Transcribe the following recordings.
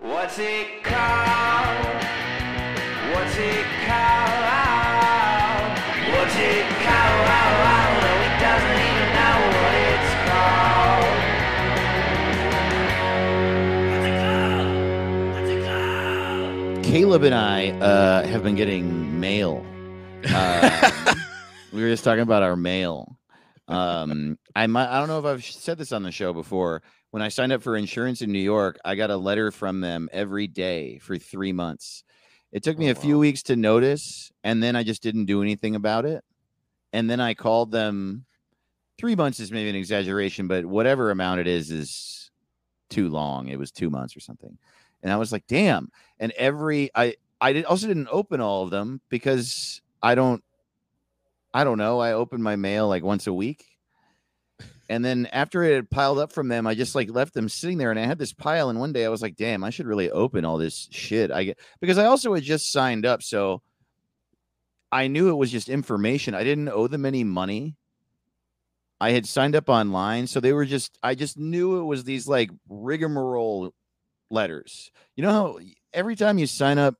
What's it called? What's it called? What's it called? No, he doesn't even know what it's called. What's it called? What's it called? Caleb and I uh, have been getting mail. Uh, we were just talking about our mail. Um, I might, I don't know if I've said this on the show before. When I signed up for insurance in New York, I got a letter from them every day for three months. It took me Oh, a few wow. weeks to notice, and then I just didn't do anything about it. And then I called them. Three months is maybe an exaggeration, but whatever amount it is is too long. It was two months or something, and I was like, "Damn!" And every I I did, also didn't open all of them because I don't I don't know. I open my mail like once a week. And then after it had piled up from them, I just like left them sitting there and I had this pile. And one day I was like, damn, I should really open all this shit. I get because I also had just signed up. So I knew it was just information. I didn't owe them any money. I had signed up online. So they were just, I just knew it was these like rigmarole letters. You know how every time you sign up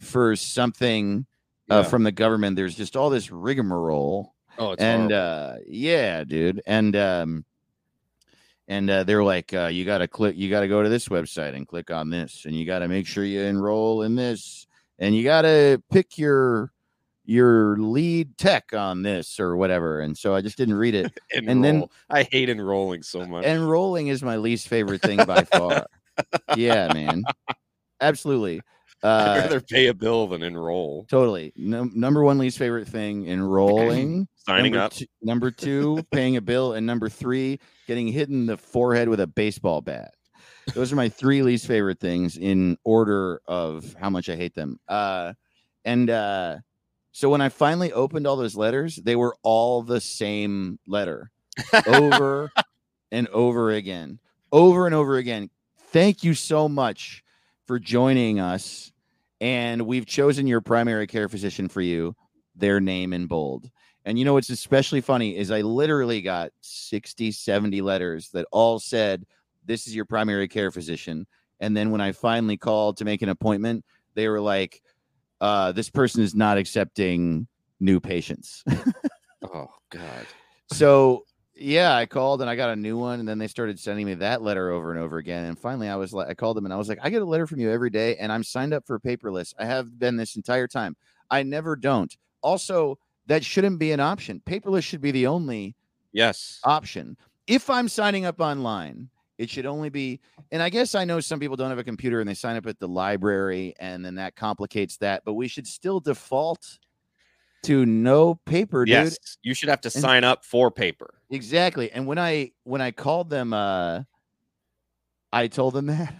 for something uh, from the government, there's just all this rigmarole oh, it's and uh yeah dude and um and uh, they're like uh, you gotta click you gotta go to this website and click on this and you gotta make sure you enroll in this and you gotta pick your your lead tech on this or whatever. And so i just didn't read it. And then- I hate enrolling so much. enrolling is my least favorite thing by far. Yeah man. Absolutely. I'd uh rather pay a bill than enroll. totally. Num- number one least favorite thing enrolling Signing number up. Two, number two, paying a bill, and number three, getting hit in the forehead with a baseball bat. Those are my three least favorite things in order of how much I hate them. Uh, and uh, so when I finally opened all those letters, they were all the same letter over and over again, over and over again. Thank you so much for joining us. And we've chosen your primary care physician for you, their name in bold. And you know what's especially funny is I literally got 60, 70 letters that all said, This is your primary care physician. And then when I finally called to make an appointment, they were like, uh, This person is not accepting new patients. Oh God. so yeah, I called and I got a new one, and then they started sending me that letter over and over again. And finally, I was like, I called them and I was like, I get a letter from you every day, and I'm signed up for paperless. I have been this entire time. I never don't. Also, that shouldn't be an option. Paperless should be the only Yes. option. If I'm signing up online, it should only be, and I guess I know some people don't have a computer and they sign up at the library, and then that complicates that. But we should still default to no paper, dude. yes. You should have to sign up for paper. Exactly. And when I when I called them, uh I told them that.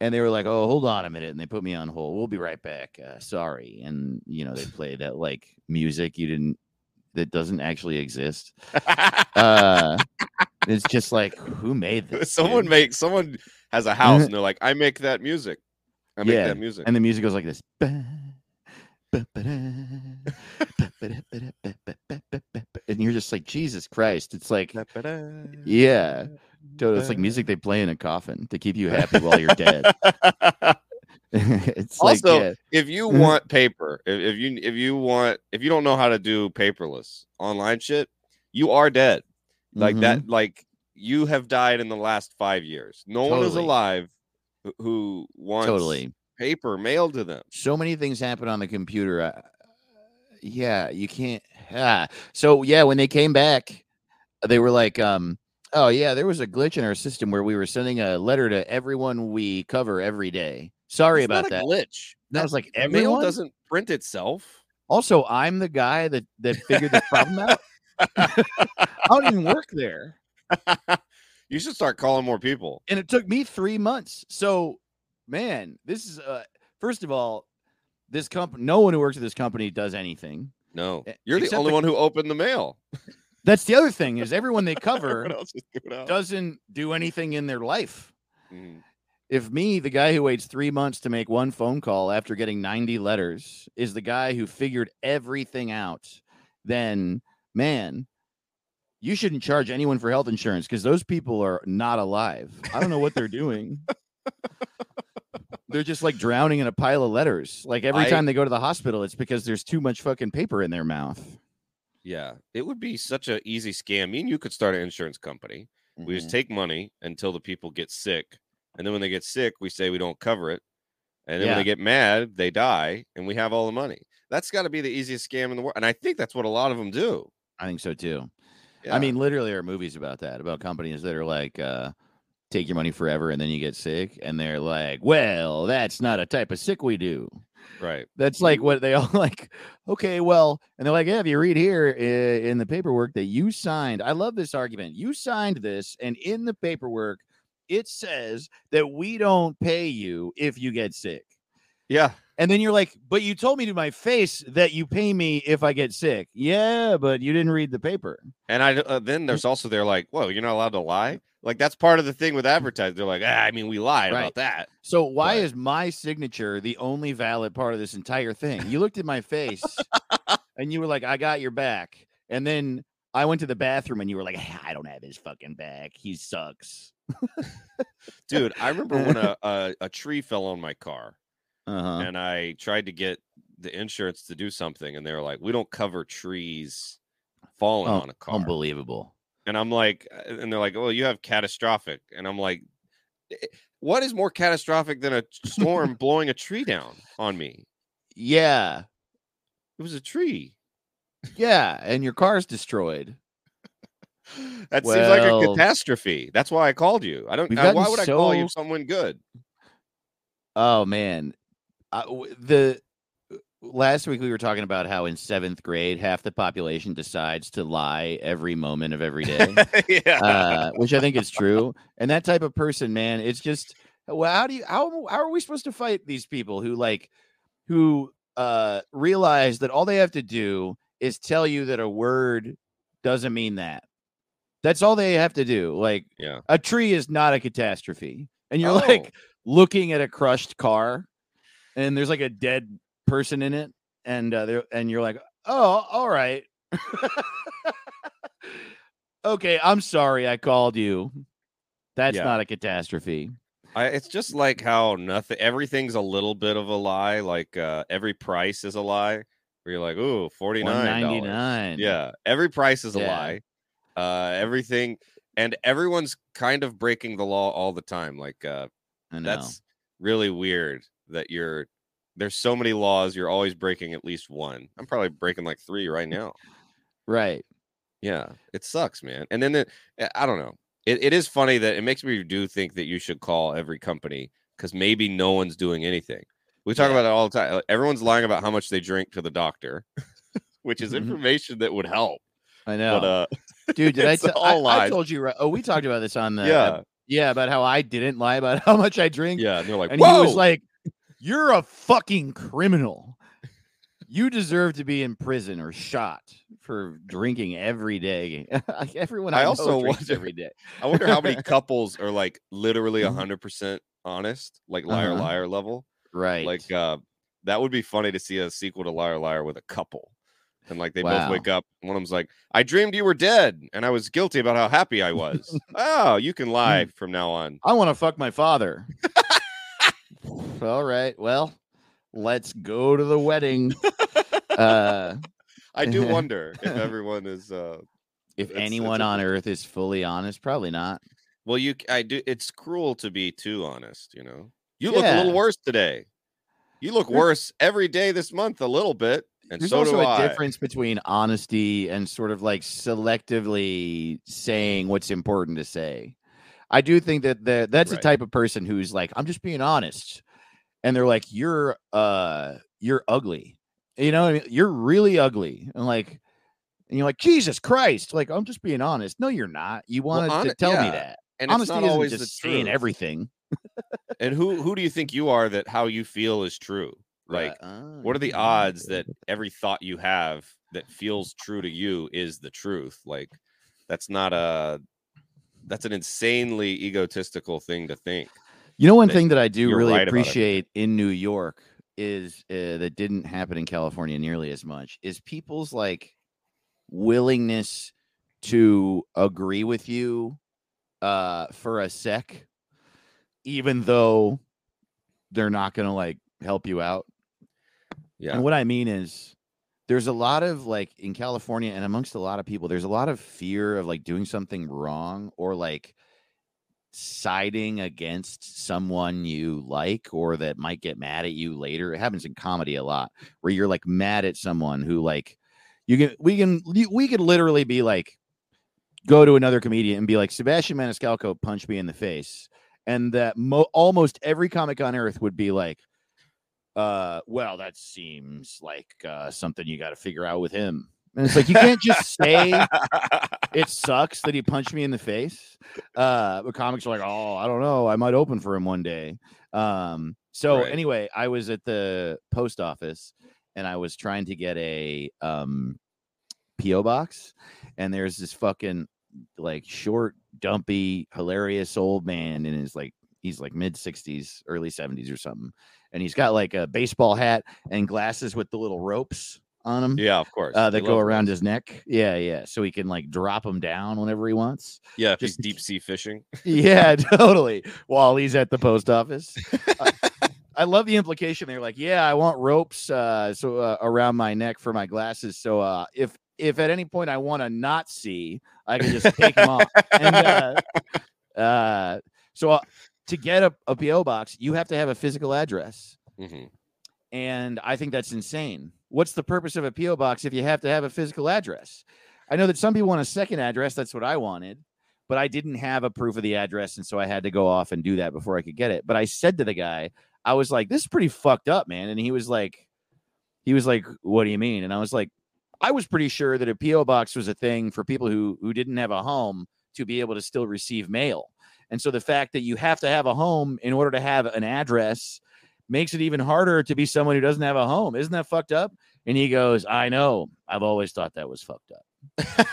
And they were like, "Oh, hold on a minute," and they put me on hold. We'll be right back. Uh, sorry, and you know they play that like music you didn't that doesn't actually exist. Uh, it's just like who made this? someone dude? makes someone has a house and they're like, I make that music. I make Yeah, that music. and the music goes like this. And you're just like, Jesus Christ. It's like, yeah, totally. It's like music they play in a coffin to keep you happy while you're dead. it's like, also, yeah, if you Mhm. want paper, if, if you if you want if you don't know how to do paperless online shit, you are dead. Like mhm. that, like you have died in the last five years. No one is alive who- who wants Totally. paper mailed to them. So many things happen on the computer. Uh, yeah, you can't. Ah. So, yeah, when they came back, they were like, um, oh, yeah, there was a glitch in our system where we were sending a letter to everyone we cover every day. Sorry It's about that. glitch. That was like mail everyone. doesn't print itself. Also, I'm the guy that that figured this problem out. I don't even work there, you should start calling more people. and it took me three months. So man, this is uh first of all, this company no one who works at this company does anything. No, you're the only the- one who opened the mail. That's the other thing is everyone they cover Everyone else is doing out. doesn't do anything in their life. Mhm. If me, the guy who waits three months to make one phone call after getting 90 letters, is the guy who figured everything out, then man, you shouldn't charge anyone for health insurance because those people are not alive. I don't know what they're doing. they're just like drowning in a pile of letters. Like every I- time they go to the hospital, it's because there's too much fucking paper in their mouth. Yeah, it would be such an easy scam. Me and you could start an insurance company. We just Mhm. take money until the people get sick, and then when they get sick, we say we don't cover it, and then when they get mad, they die, and we have all the money. That's got to be the easiest scam in the world, and I think that's what a lot of them do. I think so too. Yeah. I mean, literally, there are movies about that, about companies that are like, uh, take your money forever and then you get sick. And they're like, well, that's not a type of sick we do. Right? That's like what they all like. Okay, well, and they're like, yeah, if you read here eh, in the paperwork that you signed, I love this argument. You signed this, and in the paperwork, it says that we don't pay you if you get sick. Yeah, And then you're like, but you told me to my face that you pay me if I get sick. Yeah, but you didn't read the paper. and I uh, then there's also they're like, whoa, you're not allowed to lie. Like that's part of the thing with advertising. They're like, ah, I mean, we lied Right. about that. So why But- is my signature the only valid part of this entire thing? You looked at my face and you were like, I got your back. And then I went to the bathroom and you were like, I don't have his fucking back. He sucks. Dude, I remember when a, a, a tree fell on my car Uh-huh. and I tried to get the insurance to do something, and they were like, "We don't cover trees falling Oh, on a car." Unbelievable. And I'm like, uh, and they're like, "Oh, you have catastrophic," and I'm like, "Eh, "What is more catastrophic than a storm blowing a tree down on me? Yeah. It was a tree." Yeah. And your car's destroyed. That seems like a catastrophe. That's why I called you. I don't. Why would I call you someone good? Oh man. The last week we were talking about how in seventh grade half the population decides to lie every moment of every day. yeah. uh, which I think is true. And that type of person, man, it's just well, how do you how how are we supposed to fight these people who like who uh realize that all they have to do is tell you that a word doesn't mean that. That's all they have to do. Like Yeah. a tree is not a catastrophe. And you're Oh. like looking at a crushed car and there's like a dead person in it and uh, there and you're like, "Oh, all right." okay, I'm sorry I called you. That's Yeah. not a catastrophe. I, it's just like how nothing, everything's a little bit of a lie. Like uh, every price is a lie. Where you're like, ooh, forty nine Yeah, every price is a Yeah. lie. Uh, everything, and everyone's kind of breaking the law all the time. Like uh, I know. that's really weird that you're. There's so many laws. You're always breaking at least one. I'm probably breaking like three right now. right. Yeah, it sucks, man. And then it, I don't know. It, it is funny that it makes me do think that you should call every company because maybe no one's doing anything. We talk Yeah. about it all the time. Everyone's lying about how much they drink to the doctor, which is Mhm. information that would help. I know. But uh, Dude, did I t- I, all I lies. told you right? Oh, we talked about this on the yeah, yeah, about how I didn't lie about how much I drink. yeah, and they're like, and Whoa! he was like, "You're a fucking criminal. You deserve to be in prison or shot for drinking every day." like Everyone I, I also wonder- every day. I wonder how many couples are like literally Mhm. hundred percent honest, like liar Uh-huh. liar level. Right. Like uh, that would be funny to see a sequel to Liar Liar with a couple. And like they Wow. both wake up, one of them's like, "I dreamed you were dead, and I was guilty about how happy I was." oh, you can lie from now on. I want to fuck my father. All right. Well, let's go to the wedding. uh, I do wonder if everyone is. uh if It's- it's anyone a- on earth is fully honest, probably not. Well, you, I do. It's cruel to be too honest. You know, you look a little worse today. You look worse every day this month, a little bit, and There's so also do a I. difference between honesty and sort of like selectively saying what's important to say. I do think that the, that's the type of person who's like, I'm just being honest. And they're like, you're uh you're ugly. You know, what I mean? you're really ugly. And like, and you're like, Jesus Christ. Like, I'm just being honest. No, you're not. You Well, wanted to tell me that. And Honesty it's not isn't always just the saying everything. and who who do you think you are that how you feel is true? Like, uh, what are the odds that every thought you have that feels true to you is the truth? Like, that's not a that's an insanely egotistical thing to think. You know, one that thing that I do really right appreciate in New York is uh, that didn't happen in California nearly as much is people's like willingness to agree with you uh for a sec even though they're not going to like help you out. Yeah. And what I mean is there's a lot of like in California and amongst a lot of people, there's a lot of fear of like doing something wrong or like siding against someone you like or that might get mad at you later. It happens in comedy a lot where you're like mad at someone who like you can we can we could literally be like go to another comedian and be like Sebastian Maniscalco punched me in the face and that mo- almost every comic on earth would be like uh well that seems like uh something you got to figure out with him. And it's like you can't just say it sucks that he punched me in the face. Uh but comics are like oh i don't know. I might open for him one day. Um so Right. anyway i was at the post office and i was trying to get a um po box and there's this fucking like short dumpy hilarious old man in his like he's like mid 60s early 70s or something and he's got like a baseball hat and glasses with the little ropes on him. yeah, of course. uh, that go around those. his neck. Yeah, yeah. So he can like drop them down whenever he wants. Yeah, if just he's deep sea fishing. Yeah, totally. While he's at the post office. Uh, I love the implication. They're like, yeah, I want ropes uh, so uh, around my neck for my glasses. So uh, if if at any point I want to not see, I can just take them off. And uh, uh, so uh, to get a, a PO box, you have to have a physical address. Mhm. And I think that's insane. What's the purpose of a PO box if you have to have a physical address? I know that some people want a second address. That's what I wanted, but I didn't have a proof of the address, and so I had to go off and do that before I could get it. But I said to the guy, I was like, "This is pretty fucked up, man," and he was like, "He was like, what do you mean?" And I was like, "I was pretty sure that a PO box was a thing for people who who didn't have a home to be able to still receive mail." And so the fact that you have to have a home in order to have an address makes it even harder to be someone who doesn't have a home. Isn't that fucked up? And he goes, I know. I've always thought that was fucked up.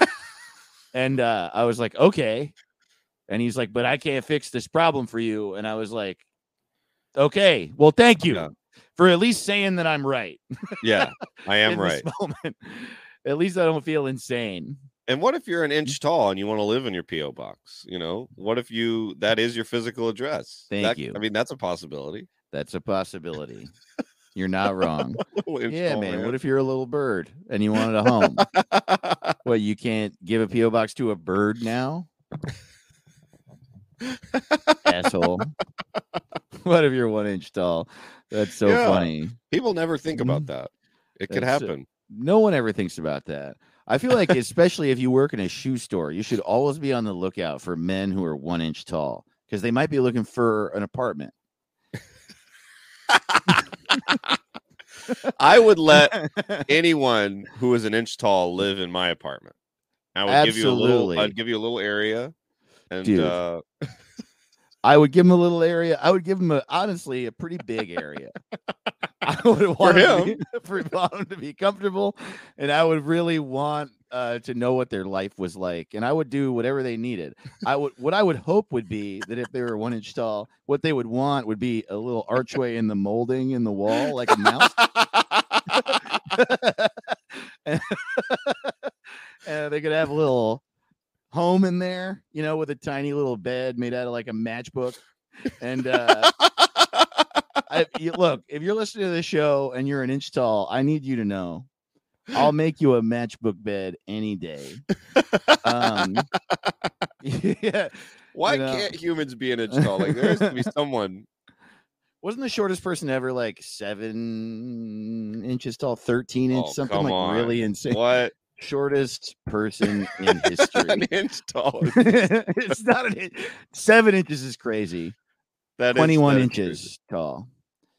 and uh, I was like, okay. And he's like, but I can't fix this problem for you. And I was like, okay, well, thank you Yeah. for at least saying that I'm right. Yeah, I am right. Moment. At least I don't feel insane. And what if you're an Mm. inch tall and you want to live in your PO box? You know, what if you that is your physical address? Thank That- you. I mean, that's a possibility. That's a possibility. You're not wrong. Yeah, tall man. What if you're a little bird and you wanted a home? Well, you can't give a PO box to a bird now, asshole. what if you're one inch tall? That's so Yeah. funny. People never think about Mhm. that. It could uh, happen. No one ever thinks about that. I feel like, especially if you work in a shoe store, you should always be on the lookout for men who are one inch tall because they might be looking for an apartment. I would let anyone who is an inch tall live in my apartment. I would give you a little. I'd give you a little area, and Dude. uh, I would give him a little area. I would give him a honestly a pretty big area. I would want him, to be, for him to be comfortable, and I would really want uh, to know what their life was like, and I would do whatever they needed. I would what I would hope would be that if they were one inch tall, what they would want would be a little archway in the molding in the wall, like a mouse. and, and they could have a little home in there, you know, with a tiny little bed made out of like a matchbook. And uh, I, you, look, if you're listening to the show and you're an inch tall, I need you to know I'll make you a matchbook bed any day. Um, yeah. why know. can't humans be an inch tall? Like there has to be someone. Wasn't the shortest person ever like seven inches tall, 13 inch, Oh, something like on. really insane? What Shortest person in history. an inch tall? it's not an inch. Seven inches is crazy. That is- 21 that is inches crazy. tall.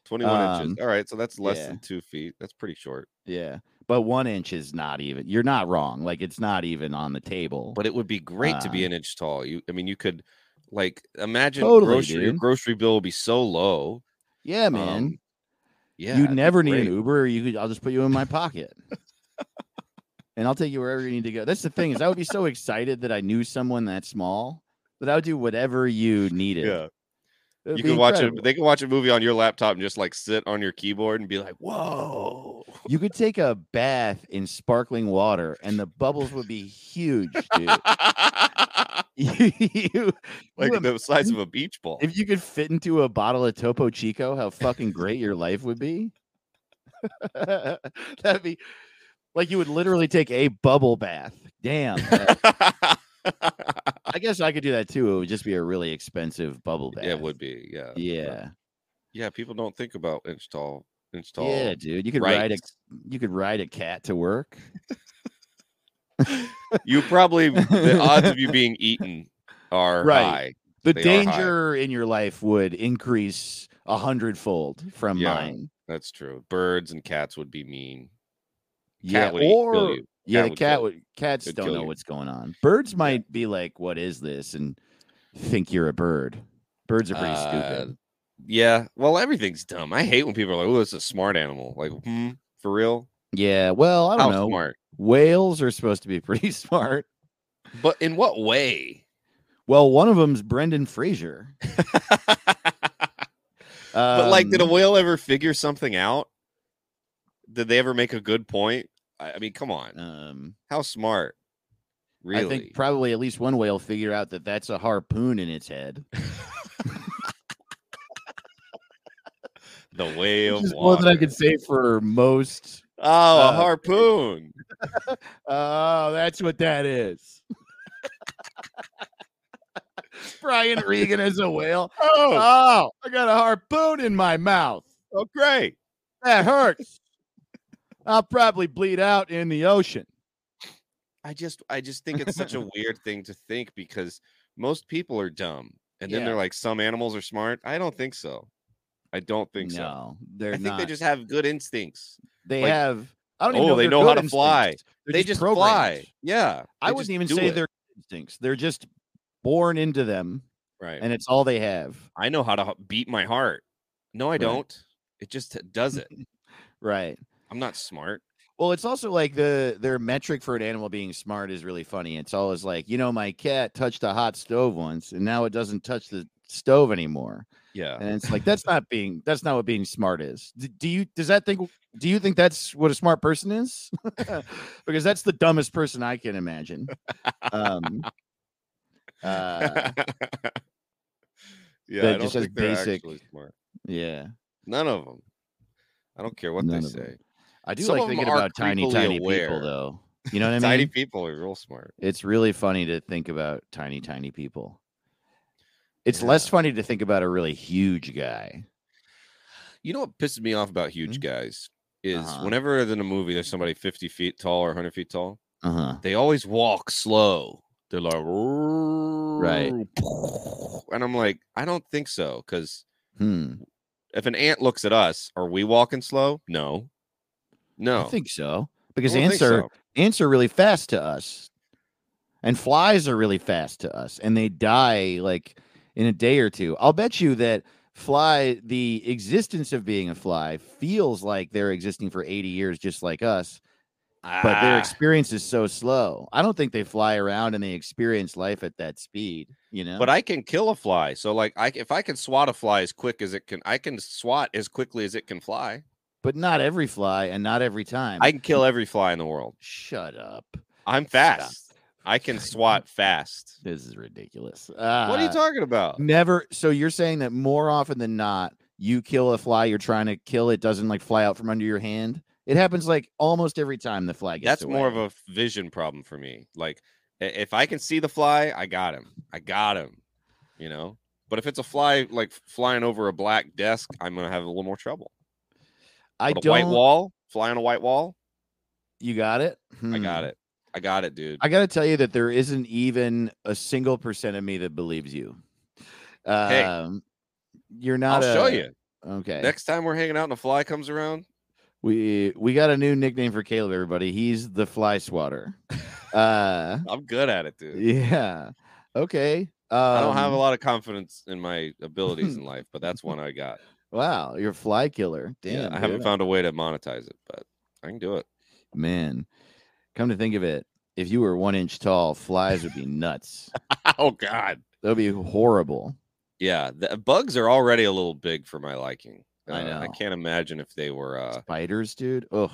21 Um, inches. All right, so that's less yeah. than two feet. That's pretty short. Yeah. But one inch is not even, you're not wrong. Like it's not even on the table. But it would be great to be Uh, an inch tall. You, I mean, you could Like imagine Totally, grocery your grocery bill will be so low. Yeah, man. Um, yeah, you it'd never need great. an Uber. You could. I'll just put you in my pocket, and I'll take you wherever you need to go. That's the thing is, I would be so excited that I knew someone that small that I would do whatever you needed. Yeah. It'd You can watch incredible. it. They can watch a movie on your laptop and just like sit on your keyboard and be like, "Whoa!" You could take a bath in sparkling water, and the bubbles would be huge, dude. you, you- like you the size of a beach ball. If you could fit into a bottle of Topo Chico, how fucking great your life would be. That'd be like you would literally take a bubble bath. Damn. I guess I could do that too. It would just be a really expensive bubble bath. yeah, it would be. Yeah. Yeah. Yeah. People don't think about install install. Yeah, dude. You could ride a you could ride a cat to work. You probably the odds of you being eaten are Right. high. The They danger in your life would increase a hundredfold from Yeah. mine. That's true. Birds and cats would be mean. Yeah, Cat would kill or yeah, Cat the cat would. Cats would don't know you. what's going on. Birds might be like, "What is this?" and think you're a bird. Birds are pretty Uh, stupid. Yeah. Well, everything's dumb. I hate when people are like, "Oh, it's a smart animal." Like, hmm, for real? Yeah. Well, I don't know. smart? Whales are supposed to be pretty smart. But in what way? Well, one of them's Brendan Fraser. but like, did a Um, whale ever figure something out? Did they ever make a good point? I, I mean, come on. um, How smart? Really? I think probably at least one whale figured out that that's a harpoon in its head. the whale. of Which is more than I could say for most. Oh, a uh, harpoon. Oh, that's what that is. Brian Regan is a whale. Oh, Oh, I got a harpoon in my mouth. oh, great. That hurts. I'll probably bleed out in the ocean. I just, I just think it's such a weird thing to think because most people are dumb, and then Yeah. they're like, some animals are smart. I don't think so. I don't think so. no, they're I think not. they just have good instincts. they like, have. I don't even oh, know they know how good to fly. They're they just programmed. fly. Yeah. I they wouldn't even do say it. they're instincts. They're just born into them, right. and it's all they have. I know how to beat my heart. No, I Right. don't. It just does it. Right. I'm not smart. Well, it's also like the their metric for an animal being smart is really funny. It's always like, you know, my cat touched a hot stove once, and now it doesn't touch the stove anymore. Yeah. And it's like that's not being that's not what being smart is. D- Do you does that think do you think that's what a smart person is? because that's the dumbest person I can imagine. Um, uh, yeah, I don't think they're basic- actually smart. yeah, None of them. I don't care what None they of 'em. I do Some like thinking about tiny, tiny aware. people, though. You know what I mean? Tiny people are real smart. It's really funny to think about tiny, tiny people. It's Yeah. less funny to think about a really huge guy. You know what pisses me off about huge Mhm. guys is Uh-huh. whenever in a movie there's somebody 50 feet tall or 100 feet tall, Uh huh. they always walk slow. They're like, Right. And I'm like, I don't think so. Because Hmm. if an ant looks at us, are we walking slow? No. No. I think so because I don't ants think are so. ants are really fast to us, and flies are really fast to us, and they die like in a day or two. I'll bet you that fly the existence of being a fly feels like they're existing for 80 years just like us but their Ah, experience is so slow i don't think they fly around and they experience life at that speed you know but I can kill a fly. So like I if I can swat a fly as quick as it can, I can swat as quickly as it can fly. But not every fly and not every time I can kill every fly in the world. shut up I'm Stop. fast. I can swat fast. this is ridiculous what are you Uh, talking about? never so you're saying that more often than not you kill a fly you're trying to kill it doesn't like fly out from under your hand it happens like almost every time the fly gets That's more of a vision problem for me. Like if I can see the fly, I got him. I got him. You know. But if it's a fly like flying over a black desk, I'm gonna have a little more trouble. I a don't white wall, fly on a white wall, you got it I got Hmm. it. I got it, dude. I got to tell you that there isn't even a single percent of me that believes you. Hey, Um, you're not. I'll not. show you. Okay. Next time we're hanging out and a fly comes around, we we got a new nickname for Caleb. Everybody, he's the fly swatter. uh, I'm good at it, dude. yeah. Okay. I don't have a Um, lot of confidence in my abilities in life, but that's one I got. Wow, you're a fly killer. Damn, yeah, I haven't found a way to monetize it, but I can do it. Man, come to think of it, if you were one inch tall, flies would be nuts. oh God. That would be horrible. Yeah, the bugs are already a little big for my liking. I Uh, I know. can't imagine if they were uh Spiders, dude. Ugh.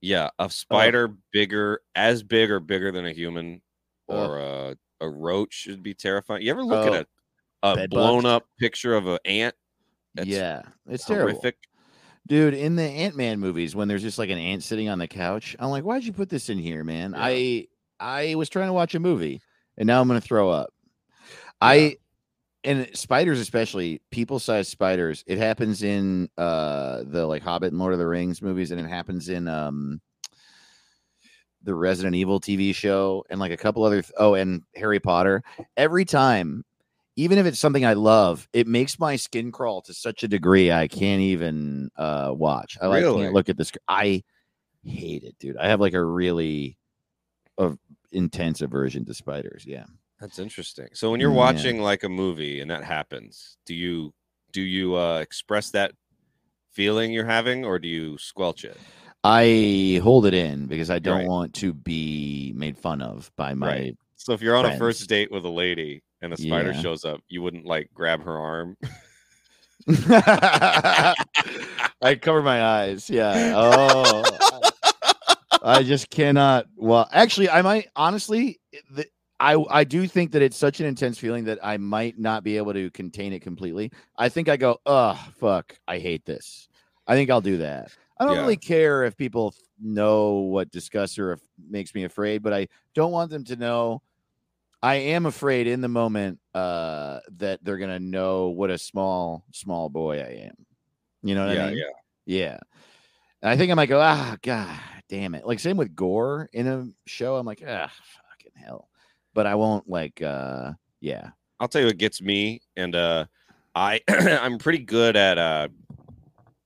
yeah, a spider bigger as big or bigger than a human or a a roach should be terrifying. You ever look at Oh, a, a blown up picture of an ant? That's yeah, it's terrible, dude. In the Ant Man movies, when there's just like an ant sitting on the couch, I'm like, why'd you put this in here, man? Yeah. I I was trying to watch a movie, and now I'm gonna throw up. I and spiders, especially people sized spiders. It happens in uh the like Hobbit and Lord of the Rings movies, and it happens in um the Resident Evil TV show and like a couple other th- oh and Harry Potter. Every time, even if it's something I love, it makes my skin crawl to such a degree I can't even uh watch. I like Really? can't look at this. I hate it, dude. I have like a really of intense aversion to spiders. Yeah. That's interesting. So when you're Yeah. watching like a movie and that happens, do you do you uh express that feeling you're having or do you squelch it? I hold it in because I don't Right. want to be made fun of by my Right. So if you're on a first date with a lady and a spider Yeah. shows up, you wouldn't like grab her arm. I cover my eyes. Yeah. Oh, I, I just cannot. Well, actually, I might honestly. The, I I do think that it's such an intense feeling that I might not be able to contain it completely. I think I go, oh fuck, I hate this. I think I'll do that. I don't Yeah. really care if people know what disgusts or if makes me afraid, but I don't want them to know. I am afraid in the moment uh, that they're gonna know what a small small boy I am. You know what yeah, I mean? yeah. Yeah. And I think I might go, ah, god damn it. Like same with gore in a show. I'm like, ah, fucking hell. But I won't like uh yeah. I'll tell you what gets me, and uh, I I'm pretty good at uh.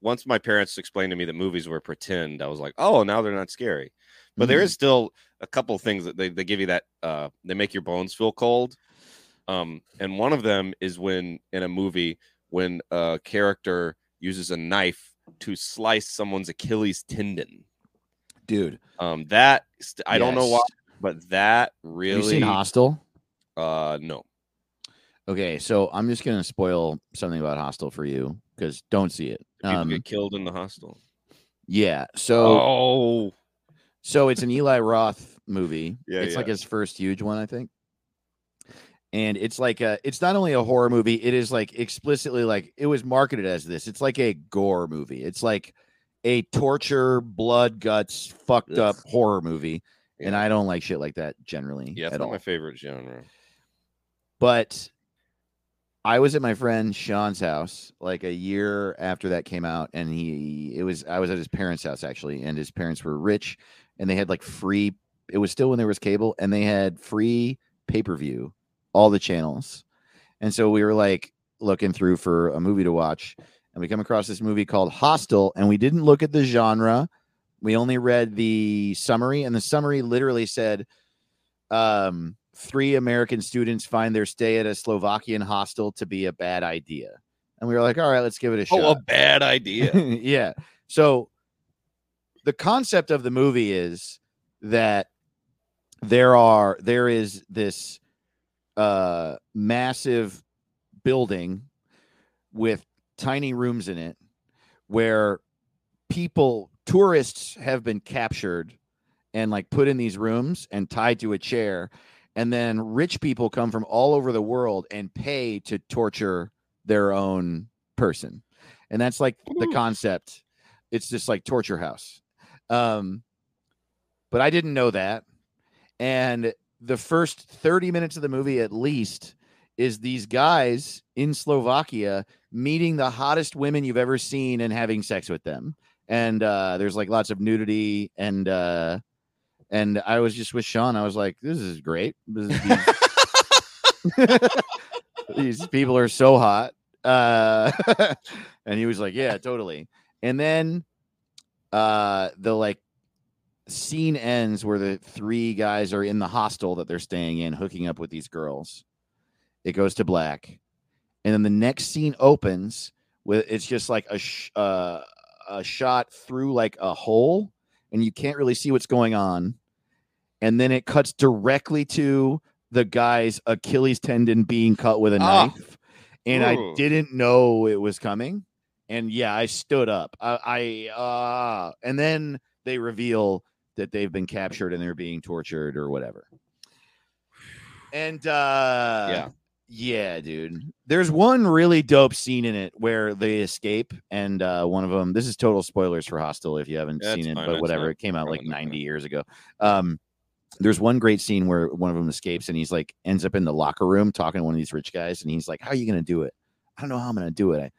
Once my parents explained to me that movies were pretend, I was like, oh, now they're not scary. But there Mhm. is still a couple things that they, they give you that uh, they make your bones feel cold. Um, and one of them is when in a movie when a character uses a knife to slice someone's Achilles tendon. dude. Um, that st- I don't know why, but that Have you really seen Hostel? uh no. Okay, so I'm just gonna spoil something about Hostel for you because don't see it. People Um, get killed in the hostel. yeah, so Oh, So it's an Eli Roth movie. Yeah, it's like his first huge one, I think. And it's like a it's not only a horror movie, it is like explicitly like it was marketed as this. It's like a gore movie. It's like a torture, blood, guts, fucked up horror movie. And I don't like shit like that generally yeah, it's not all. my favorite genre. But I was at my friend Sean's house like a year after that came out, and he it was I was at his parents' house actually, and his parents were rich, and they had like free. It was still when there was cable, and they had free pay per view, all the channels, and so we were like looking through for a movie to watch, and we come across this movie called Hostel, and we didn't look at the genre. We only read the summary, and the summary literally said, um, three American students find their stay at a Slovakian hostel to be a bad idea. And we were like, all right, let's give it a Oh, a bad idea. yeah. So the concept of the movie is that there are there is this uh massive building with tiny rooms in it where people tourists have been captured and like put in these rooms and tied to a chair. And then rich people come from all over the world and pay to torture their own person. And that's like the concept. It's just like torture house. Um but i didn't know that and the first 30 minutes of the movie at least is these guys in slovakia meeting the hottest women you've ever seen and having sex with them. And uh there's like lots of nudity and uh and i was just with sean i was like this is great. This is- these, these people are so hot. Uh and he was like yeah totally. And then uh the like scene ends where the three guys are in the hostel that they're staying in hooking up with these girls It goes to black, and then the next scene opens with it's just like a sh- uh, a shot through like a hole, and you can't really see what's going on. And then it cuts directly to the guy's Achilles tendon being cut with a Ah. knife, and I didn't know it was coming. And yeah, I stood up. I, I uh, and then they reveal that they've been captured and they're being tortured or whatever. And uh Yeah. yeah, dude. There's one really dope scene in it where they escape, and uh one of them. This is total spoilers for Hostel if you haven't That's seen it, fine, but whatever. not It came out like 90 yeah. years ago. Um, there's one great scene where one of them escapes and he's like ends up in the locker room talking to one of these rich guys, and he's like, "How are you gonna do it? I don't know how I'm gonna do it. I,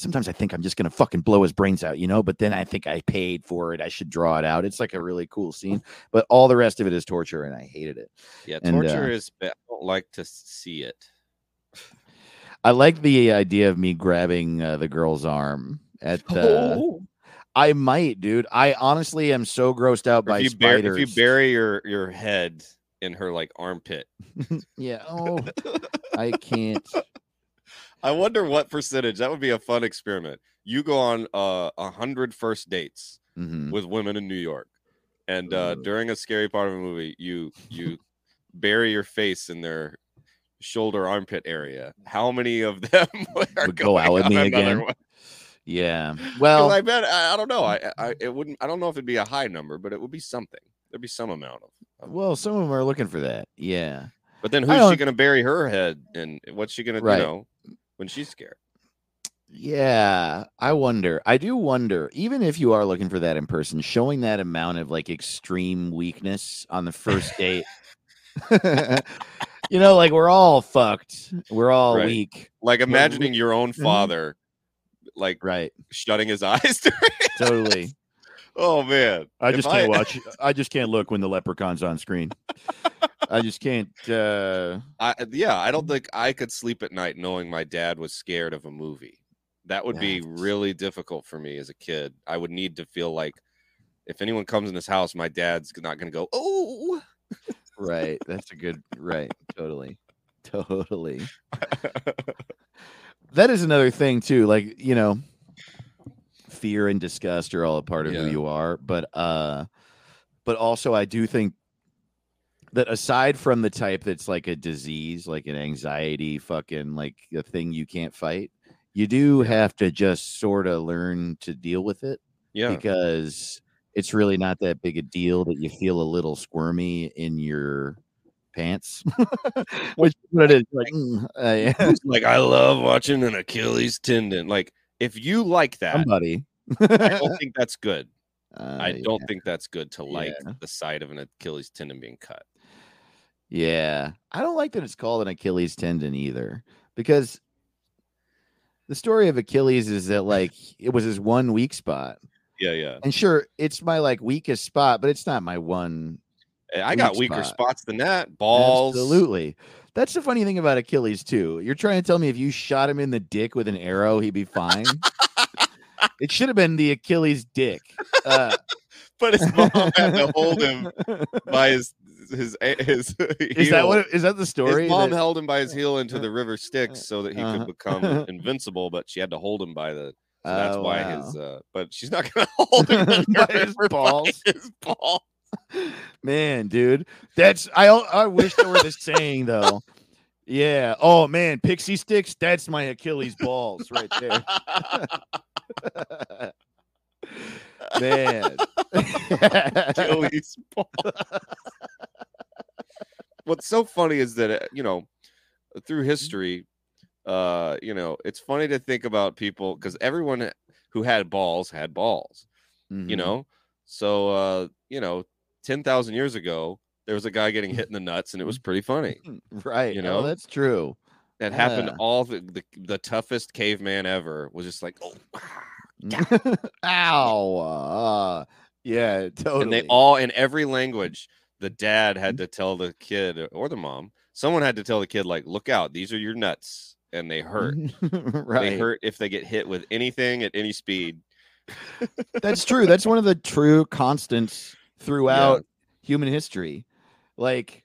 sometimes I think I'm just gonna fucking blow his brains out, you know. But then I think I paid for it. I should draw it out. It's like a really cool scene, but all the rest of it is torture, and I hated it. Yeah, And, torture uh, is. I don't like to see it. I like the idea of me grabbing uh, the girl's arm at the. Oh. I might, dude. I honestly am so grossed out Or by if you, bury, spiders. if you bury your your head in her like armpit, yeah. Oh, I can't. I wonder what percentage. That would be a fun experiment. You go on uh, a hundred first dates Mhm. with women in New York, and uh, during a scary part of a movie, you you bury your face in their shoulder armpit area. How many of them Would go out with me again? one? Yeah. Well, I bet I, I don't know. I, I it wouldn't. I don't know if it'd be a high number, but it would be something. There'd be some amount of. of- well, some of them are looking for that. Yeah. But then who's she going to bury her head and what's she going to Right. you know when she's scared? Yeah, I wonder. I do wonder, even if you are looking for that in person, showing that amount of like extreme weakness on the first date. you know, like we're all fucked. We're all Right. weak. Like we- imagining your own Mhm. father, like Right. shutting his eyes. during- Totally. oh man, I If just can't watch. I just can't look when the leprechaun's on screen. I just can't. uh I, yeah, I don't think I could sleep at night knowing my dad was scared of a movie. That would be really difficult for me as a kid. I would need to feel like if anyone comes in this house, my dad's not going to go, "Oh." Right. That's a good. Right. Totally. Totally. that is another thing too like you know fear and disgust are all a part of who you are but uh but also i do think that aside from the type that's like a disease like an anxiety fucking like a thing you can't fight you do have to just sort of learn to deal with it yeah. because it's really not that big a deal that you feel a little squirmy in your pants which is what it is like uh, yeah. Like I love watching an Achilles tendon. Like if you like that, somebody I don't think that's good. Uh, I don't think that's good to like Yeah. the sight of an Achilles tendon being cut. Yeah. I don't like that it's called an Achilles tendon either because the story of Achilles is that like it was his one weak spot. Yeah, yeah. And sure, it's my like weakest spot, but it's not my one. Hey, I got Weak weaker spot. spots than that. Balls. Absolutely. That's the funny thing about Achilles too. You're trying to tell me if you shot him in the dick with an arrow, he'd be fine. it should have been the Achilles dick. Uh, But his mom had to hold him by his his his. is that what? Is that the story? His mom that- held him by his heel into the river Styx so that he Uh-huh. could become invincible, but she had to hold him by the. So that's Oh, why wow. his. uh But she's not going to hold him By his balls. By his balls. Man, dude, that's I. I wish there were this saying though. Yeah. Oh man, Pixy Stix. That's my Achilles balls right there. man. Achilles ball. What's so funny is that uh, you know, through history, uh, you know, it's funny to think about people because everyone who had balls had balls. You Mhm. know, so uh, you know, ten thousand years ago, there was a guy getting hit in the nuts, and it was pretty funny. right? you You know? that's true. That happened. All the, the the toughest caveman ever was just like, oh, Ow. Uh, yeah, totally. and they all in every language the dad had to tell the kid or the mom someone had to tell the kid like look out these are your nuts and they hurt right. they hurt if they get hit with anything at any speed That's true. That's one of the true constants throughout human history. Like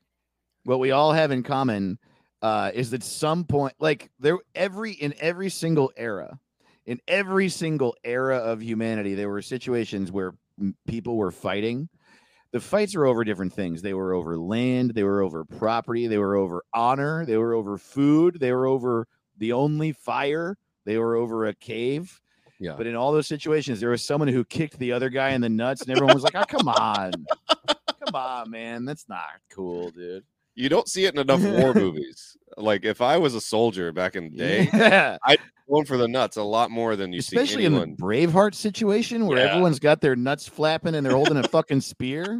what we all have in common uh, is that some point, like there, every in every single era, in every single era of humanity, there were situations where m- people were fighting. The fights were over different things. They were over land, they were over property, they were over honor, they were over food, they were over the only fire, they were over a cave. Yeah. But in all those situations, there was someone who kicked the other guy in the nuts, and everyone was like, "Oh, come on, come on, man, that's not cool, dude." You don't see it in enough war movies. Like if I was a soldier back in the day, Yeah, going for the nuts a lot more than you especially see in the Braveheart situation where Yeah. everyone's got their nuts flapping and they're holding a fucking spear.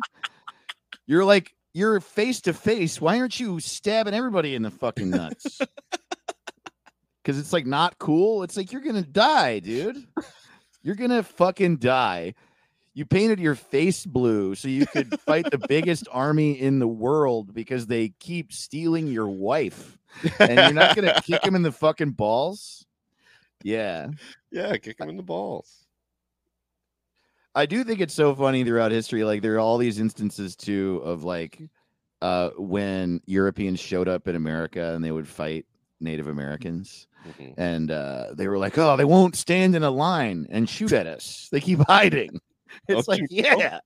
You're like, you're face to face. Why aren't you stabbing everybody in the fucking nuts? Because it's like not cool. It's like you're gonna die, dude. You're gonna fucking die. You painted your face blue so you could fight the biggest army in the world because they keep stealing your wife. And you're not gonna kick him in the fucking balls. Yeah. yeah, kick him in the balls. I do think it's so funny throughout history. Like there are all these instances too of like uh when Europeans showed up in America and they would fight Native Americans. Mhm. And uh they were like, Oh, they won't stand in a line and shoot at us. They keep hiding. It's Don't like, you know? yeah.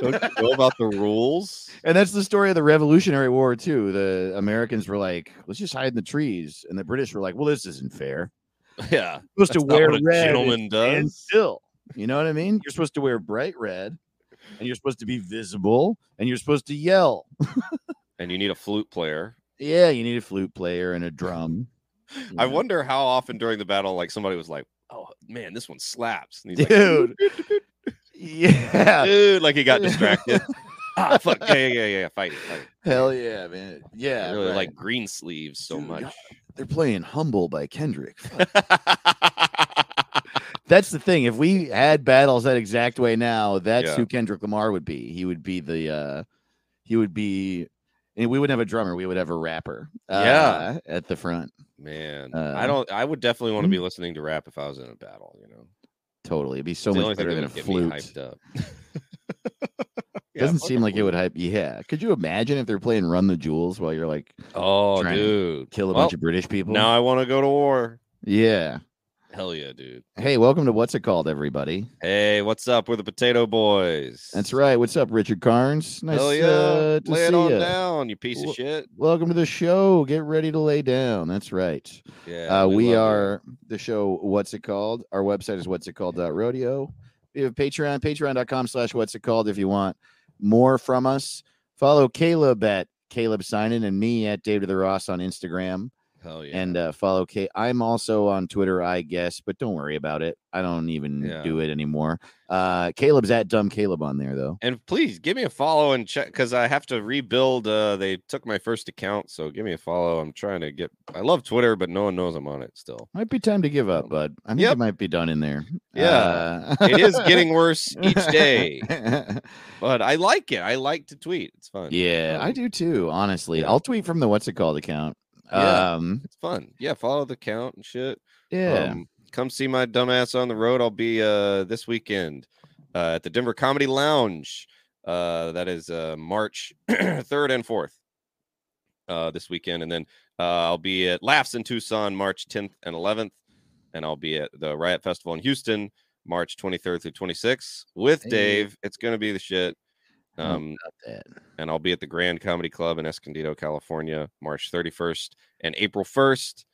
Don't you know about the rules? And that's the story of the Revolutionary War too. The Americans were like, let's just hide in the trees. And the British were like, well, this isn't fair. Yeah, You're supposed to wear a red and gentleman does. still. You know what I mean? You're supposed to wear bright red, and you're supposed to be visible, and you're supposed to yell. And you need a flute player. Yeah, you need a flute player and a drum. I wonder how often during the battle, like somebody was like, "Oh man, this one slaps," and he's like, dude. Yeah, dude, like he got distracted. ah, fuck, yeah, yeah, yeah, yeah, fighting, fighting. hell yeah, man. Yeah, I really right. like green sleeves so Dude, much. They're playing "Humble" by Kendrick. That's the thing. If we had battles that exact way now, that's Yeah. who Kendrick Lamar would be. He would be the uh he would be and we wouldn't have a drummer, we would have a rapper. Yeah. uh, at the front. Man, Uh, I don't. I would definitely want to hmm? be listening to rap if I was in a battle. You know, Totally. It'd be so It's much better than a would get me flute. hyped up. Doesn't seem like it would hype. Yeah. Could you imagine if they're playing Run the Jewels while you're like Oh, dude, kill a Well, bunch of British people? Now I want to go to war. Yeah. Hell yeah, dude. Hey, welcome to what's it called, everybody? Hey, what's up? We're the Potato Boys. That's right. What's up, Richard Carnes? Nice Hell yeah. uh, to Lay it see on ya. down, you piece of shit. Welcome to the show. Get ready to lay down. That's right. Yeah, uh, we you. are the show. What's it called? Our website is what's it called. Rodeo. We have Patreon, patreon.com slash what's it called. If you want more from us, follow Caleb at Caleb Synan and me at David the Ross on Instagram. Hell yeah. And uh, follow K. I'm also on Twitter, I guess, but don't worry about it. I don't even Yeah. do it anymore. Uh, Caleb's at Dumb Caleb on there, though. And please give me a follow and check because I have to rebuild. Uh, they took my first account, so give me a follow. I'm trying to get. I love Twitter, but no one knows I'm on it still. Might be time to give up, bud. I think Yep. it might be done in there. Yeah. Uh, It is getting worse each day, but I like it. I like to tweet. It's fun. Yeah, I Um, do too. Honestly, yeah. I'll tweet from the what's it called account. Yeah. Um, It's fun. Yeah, follow the count and shit. yeah, Um, come see my dumbass on the road. I'll be uh this weekend uh, at the Denver Comedy Lounge. Uh, that is uh March third and fourth. Uh, this weekend, and then uh, I'll be at Laffs in Tucson March 10th and 11th, and I'll be at the Riot Festival in Houston March 23rd through 26th with Hey. Dave. It's gonna be the shit. Um, and I'll be at the Grand Comedy Club in Escondido, California, March 31st and April 1st.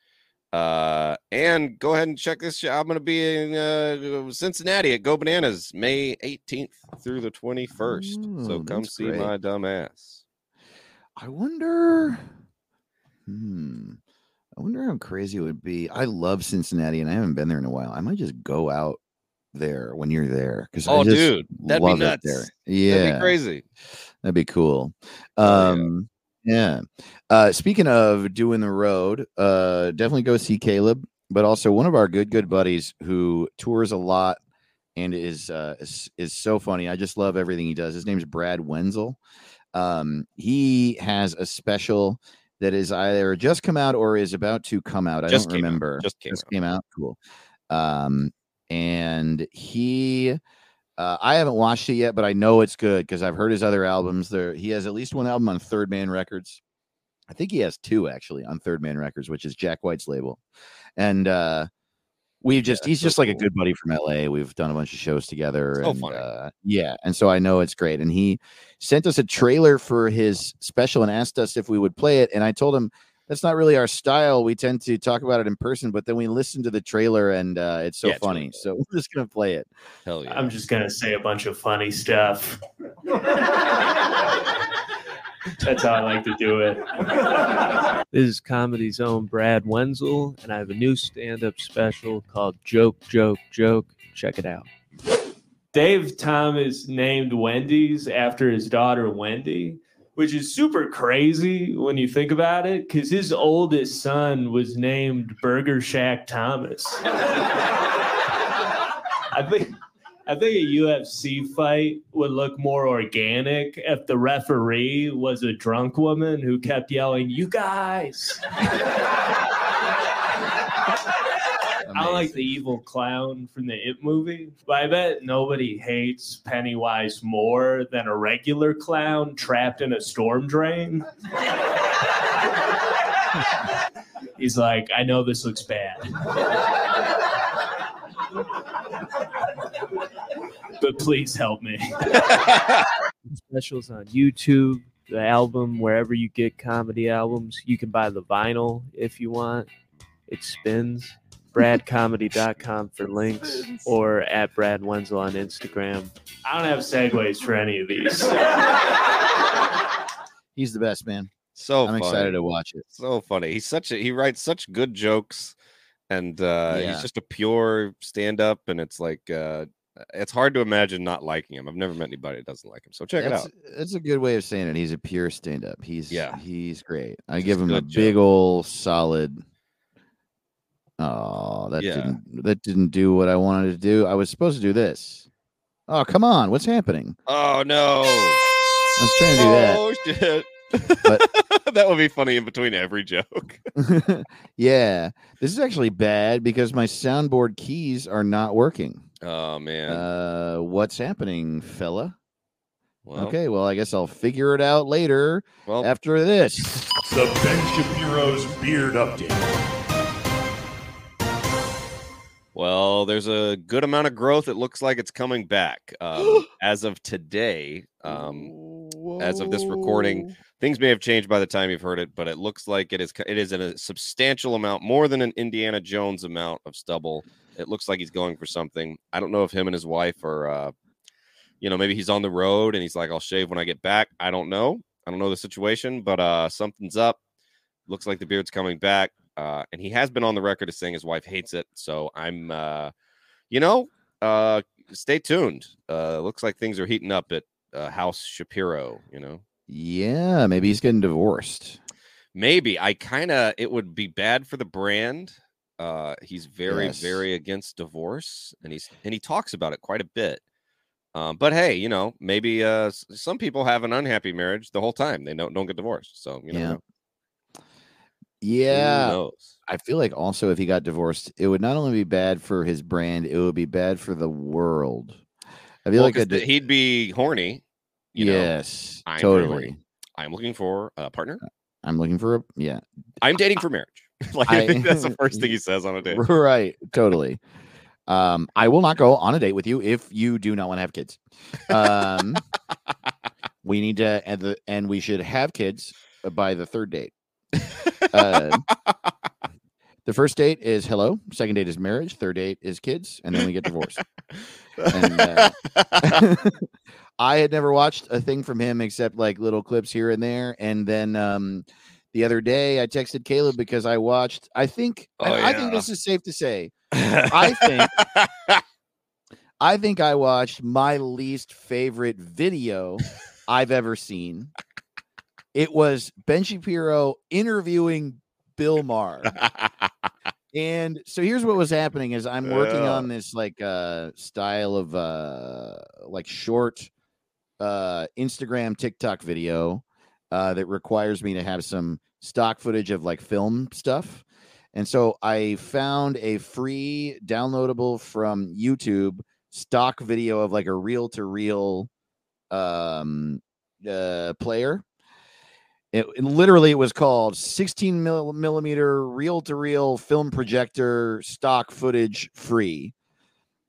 Uh, and go ahead and check this. I'm going to be in uh, Cincinnati at Go Bananas May 18th through the 21st. so come see great. my dumb ass. I wonder. Hmm. I wonder how crazy it would be. I love Cincinnati, and I haven't been there in a while. I might just go out there when you're there because Oh, just dude, that'd be nuts. there. Yeah, That'd be crazy. That'd be cool. Yeah. Um, yeah. Uh, speaking of doing the road, uh, definitely go see Caleb, but also one of our good, good buddies who tours a lot and is, uh, is, is so funny. I just love everything he does. His name's Brad Wenzel. Um, he has a special that is either just come out or is about to come out. I Just don't came out. remember. Just came out. came out. Cool. Um, and he, uh, I haven't watched it yet, but I know it's good because I've heard his other albums. There, he has at least one album on Third Man Records, I think he has two actually on Third Man Records, which is Jack White's label. And uh we've just he's so just like a good buddy from LA. We've done a bunch of shows together. So and. Uh, yeah. And so I know it's great. And he sent us a trailer for his special and asked us if we would play it. And I told him that's not really our style. We tend to talk about it in person, but then we listen to the trailer and uh, it's so Yeah, it's funny. good. so we're just gonna play it. Hell yeah. I'm just gonna say a bunch of funny stuff. That's how I like to do it. This is Comedy's own Brad Wenzel, and I have a new stand up special called Joke, Joke, Joke. Check it out. Dave Thomas named Wendy's after his daughter Wendy, which is super crazy when you think about it, because his oldest son was named Burger Shack Thomas. I think I think a UFC fight would look more organic if the referee was a drunk woman who kept yelling, "You guys!" I like the evil clown from the It movie, but I bet nobody hates Pennywise more than a regular clown trapped in a storm drain. He's like, I know this looks bad. but please help me. Specials on YouTube, the album, wherever you get comedy albums. You can buy the vinyl if you want. It spins. BradComedy.com for links or at Brad Wenzel on Instagram. I don't have segues for any of these. He's the best man. so I'm funny. excited to watch it. So funny. He's such a he writes such good jokes and uh Yeah. he's just a pure stand up and it's like uh it's hard to imagine not liking him. I've never met anybody that doesn't like him. So check that's, it out. That's a good way of saying it. He's a pure stand up. He's Yeah. he's great. I Just give him a good big joke. old solid. Oh, that Yeah. didn't that didn't do what I wanted to do. I was supposed to do this. Oh, come on. What's happening? Oh no. I was trying to do that. Oh shit. But- that would be funny in between every joke. yeah. This is actually bad because my soundboard keys are not working. Oh man. Uh what's happening, fella? well, okay, well, I guess I'll figure it out later Well, after this. The Ben Shapiro's Beard Update. Well, there's a good amount of growth. It looks like it's coming back. Um, as of today, um, as of this recording, things may have changed by the time you've heard it, but it looks like it is it is in a substantial amount, more than an Indiana Jones amount of stubble. It looks like he's going for something. I don't know if him and his wife are, uh, you know, maybe he's on the road and he's like, "I'll shave when I get back." I don't know. I don't know the situation, but uh, something's up. Looks like the beard's coming back, uh, and he has been on the record as saying his wife hates it. So I'm, uh, you know, uh, stay tuned. Uh, looks like things are heating up at uh, House Shapiro. You know, Yeah, maybe he's getting divorced. maybe I kind of it would be bad for the brand. Uh, he's very, Yes. very against divorce, and he's and he talks about it quite a bit. Um, but hey, you know, maybe uh, some people have an unhappy marriage the whole time. They don't don't get divorced. So you know, Yeah. Yeah. I feel like also if he got divorced, it would not only be bad for his brand, it would be bad for the world. I feel Well, like di- he'd be horny. You know, yes, I'm totally. horny. I'm looking for a partner. I'm looking for a yeah, I'm dating for marriage. like I, I- think that's the first thing he says on a date. right, totally. Um, I will not go on a date with you if you do not want to have kids. Um, we need to and the and we should have kids by the third date. Uh, the first date is hello. Second date is marriage. Third date is kids, and then we get divorced. and, uh, I had never watched a thing from him except like little clips here and there. And then um, the other day, I texted Caleb because I watched. I think. Oh, I, I think this is safe to say. I think- I think I watched my least favorite video I've ever seen. It was Ben Shapiro interviewing Bill Maher. And so here's what was happening is I'm working Yeah. on this like uh style of uh like short uh Instagram TikTok video uh that requires me to have some stock footage of like film stuff. And so I found a free downloadable from YouTube stock video of like a reel to reel um uh player It, it literally it was called 16 mil- millimeter reel to reel film projector stock footage free.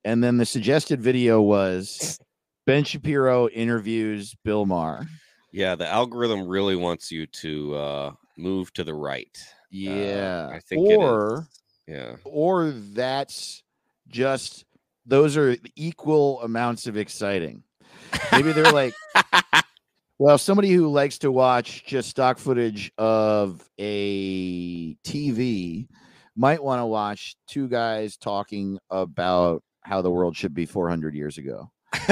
And then the suggested video was Ben Shapiro interviews Bill Maher. Yeah, the algorithm really wants you to uh, move to the right. Yeah. I think or Yeah. or that's just those are equal amounts of exciting. Maybe they're like, well, somebody who likes to watch just stock footage of a TV might want to watch two guys talking about how the world should be 400 years ago.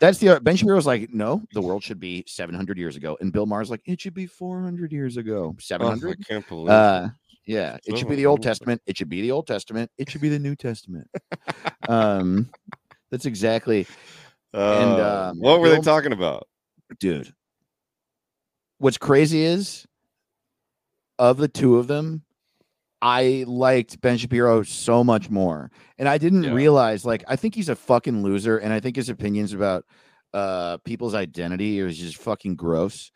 That's the Ben Shapiro's like, no, the world should be 700 years ago, and Bill Maher's like, it should be 400 years ago. Oh, 700. I can't believe Uh, yeah, it should be the Old Testament. It should be the Old Testament. It should be the New Testament. um, that's exactly, and, Uh, um, what were they talking about? Dude. What's crazy is, of the two of them, I liked Ben Shapiro so much more, and I didn't Yeah. realize. Like, I think he's a fucking loser, and I think his opinions about uh people's identity is just fucking gross.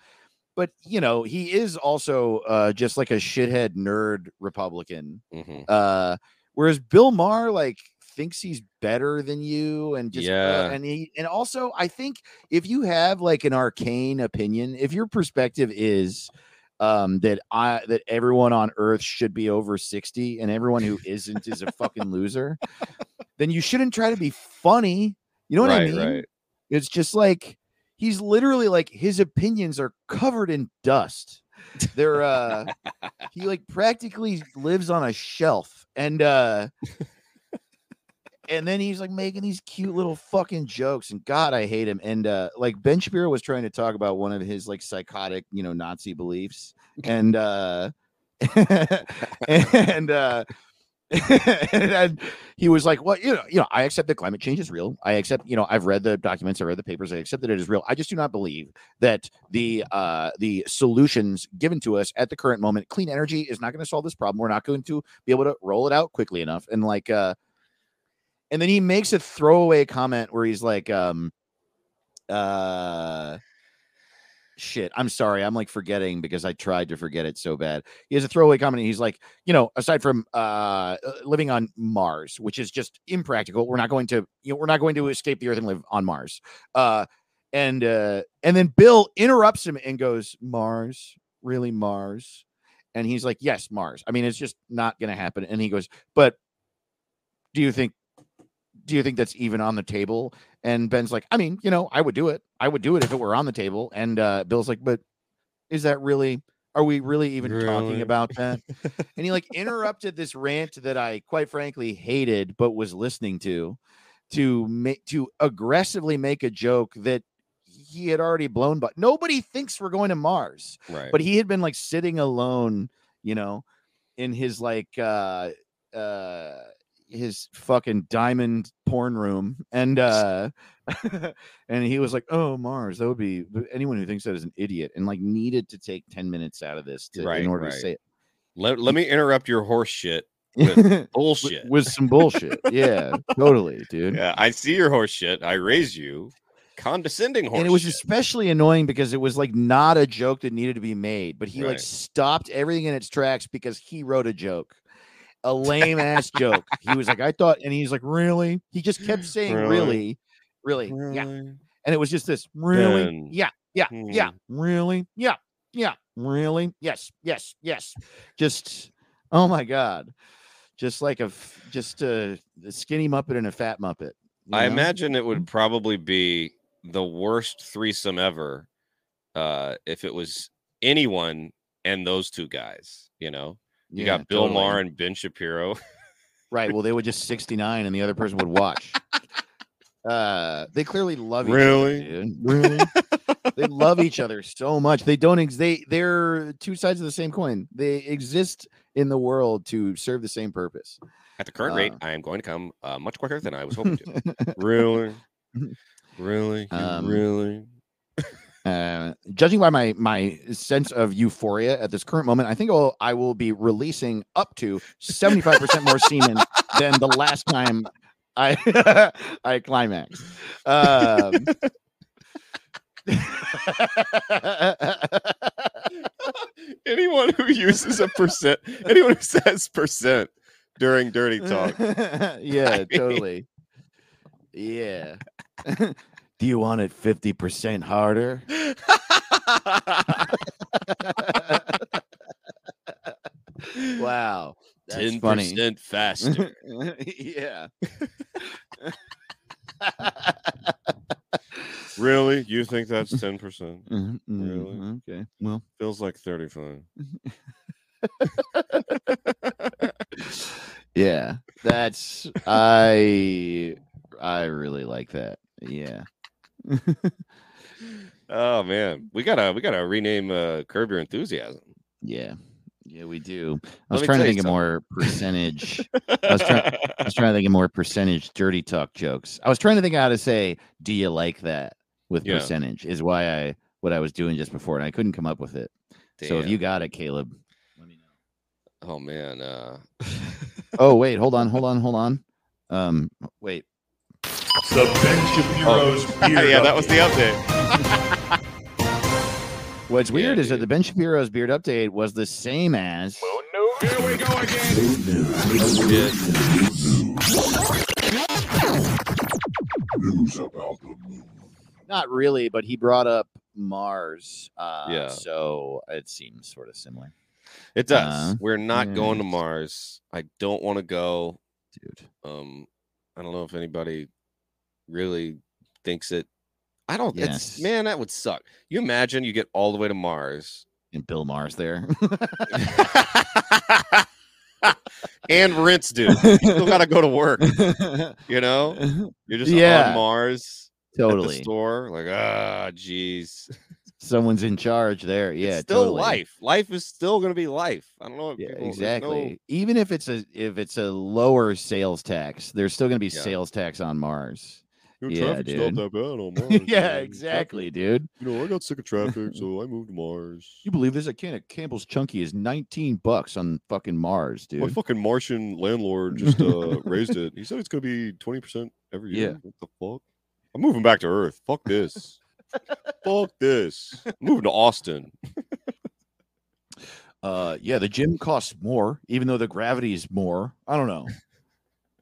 But you know, he is also uh just like a shithead nerd Republican. Mhm. Uh, whereas Bill Maher like thinks he's better than you, and just uh, Yeah. and he and also I think if you have like an arcane opinion, if your perspective is um that I that everyone on earth should be over 60 and everyone who isn't is a fucking loser, then you shouldn't try to be funny. You know what I mean? right. It's just like he's literally like his opinions are covered in dust. They're uh he like practically lives on a shelf and uh and then he's like making these cute little fucking jokes and god I hate him and uh like Ben Shapiro was trying to talk about one of his like psychotic, you know, Nazi beliefs and uh and uh and he was like, "Well, you know, you know, I accept that climate change is real. I accept, you know, I've read the documents, I read the papers, I accept that it is real. I just do not believe that the uh the solutions given to us at the current moment, clean energy is not going to solve this problem. We're not going to be able to roll it out quickly enough." And like, uh, and then he makes a throwaway comment where he's like, um, uh. Shit, I'm sorry. I'm like forgetting because I tried to forget it so bad. He has a throwaway comment. He's like, you know, aside from uh, uh, living on Mars, which is just impractical, we're not going to, you know, we're not going to escape the Earth and live on Mars. Uh, and uh, and then Bill interrupts him and goes, Mars, really Mars? And he's like, yes, Mars. I mean, it's just not going to happen. And he goes, but do you think, do you think that's even on the table? And Ben's like, I mean, you know, I would do it. I would do it if it were on the table. And uh, Bill's like, but is that really? Are we really even talking about that? and he like interrupted this rant that I quite frankly hated but was listening to to make to aggressively make a joke that he had already blown but nobody thinks we're going to Mars Right. but he had been like sitting alone you know in his like uh uh his fucking diamond porn room and uh and he was like oh mars that would be anyone who thinks that is an idiot and like needed to take 10 minutes out of this to, Right, in order right. to say it let, let me interrupt your horse shit with bullshit. with, with some bullshit. Yeah, totally, dude. yeah, I see your horse shit. I raise you. Condescending horse and it was shit. especially annoying because it was like not a joke that needed to be made, but he like stopped everything in its tracks because he wrote a joke, a lame ass joke. He was like, I thought, and he's like, really? He just kept saying, really, Really? really, yeah. And it was just this, really, Ben. yeah, yeah, yeah, Hmm. really, yeah, yeah, really, yes, yes, yes. Just, oh my god, just like a, just a, a skinny muppet and a fat muppet. I know? imagine it would probably be the worst threesome ever uh, if it was anyone and those two guys. You know, you Yeah, got Bill totally. Maher and Ben Shapiro. Right. Well, they would just 69 and the other person would watch. Uh, they clearly love each Really? other. Dude. Really? they love each other so much. They don't ex- they they're two sides of the same coin. They exist in the world to serve the same purpose. At the current rate, Uh, I am going to come uh, much quicker than I was hoping to. really? Really? Um, really? Uh, judging by my my sense of euphoria at this current moment, I think I'll, I will be releasing up to 75% more semen than the last time I I climaxed. Um, anyone who uses a percent, anyone who says percent during dirty talk. yeah, totally. Yeah. Do you want it 50% harder? wow. Ten percent faster. yeah. really? You think that's ten percent? Mhm, mhm, Really? Okay. Well, Feels like thirty-five. yeah. That's I I really like that. Yeah. Oh man, we gotta we gotta rename uh, Curb Your Enthusiasm. yeah. Yeah, we do. I was trying to think of more percentage. I was trying I was trying to think of more percentage dirty talk jokes. I was trying to think how to say, "Do you like that?" with Yeah. percentage is why I what I was doing just before, and I couldn't come up with it. So if you got it, Caleb, let me know. oh man, uh, Oh wait, hold on, hold on, hold on. Um, wait. The Ben Shapiro's beard Oh. yeah, that was the update. update. What's Yeah, weird is that the Ben Shapiro's beard update was the same as News about the moon. not really, but he brought up Mars. Uh, Yeah. So it seems sort of similar, It does. Uh, We're not going to. Mars. I don't want to go. dude. Um, I don't know if anybody really thinks it. I don't. Yes. It's man, that would suck. You imagine you get all the way to Mars. And Bill Mars there. and rinse, dude. You still got to go to work. You know, you're just Yeah. on Mars at the totally. store. Like, ah, jeez. Someone's in charge there. Yeah, it's still totally. life. Life is still gonna be life. I don't know. Yeah, people- exactly. no- Even if it's a if it's a lower sales tax, there's still going to be Yeah. sales tax on Mars. Your Yeah, traffic's dude. not that bad on Mars. yeah, man. exactly, dude. You know, I got sick of traffic, so I moved to Mars. You believe this? A can of Campbell's Chunky is 19 bucks on fucking Mars, dude. My fucking Martian landlord just uh, raised it. He said it's gonna be twenty percent every year. Yeah. What the fuck? I'm moving back to Earth. Fuck this. fuck this. I'm moving to Austin. Uh, yeah, the gym costs more, even though the gravity is more. I don't know.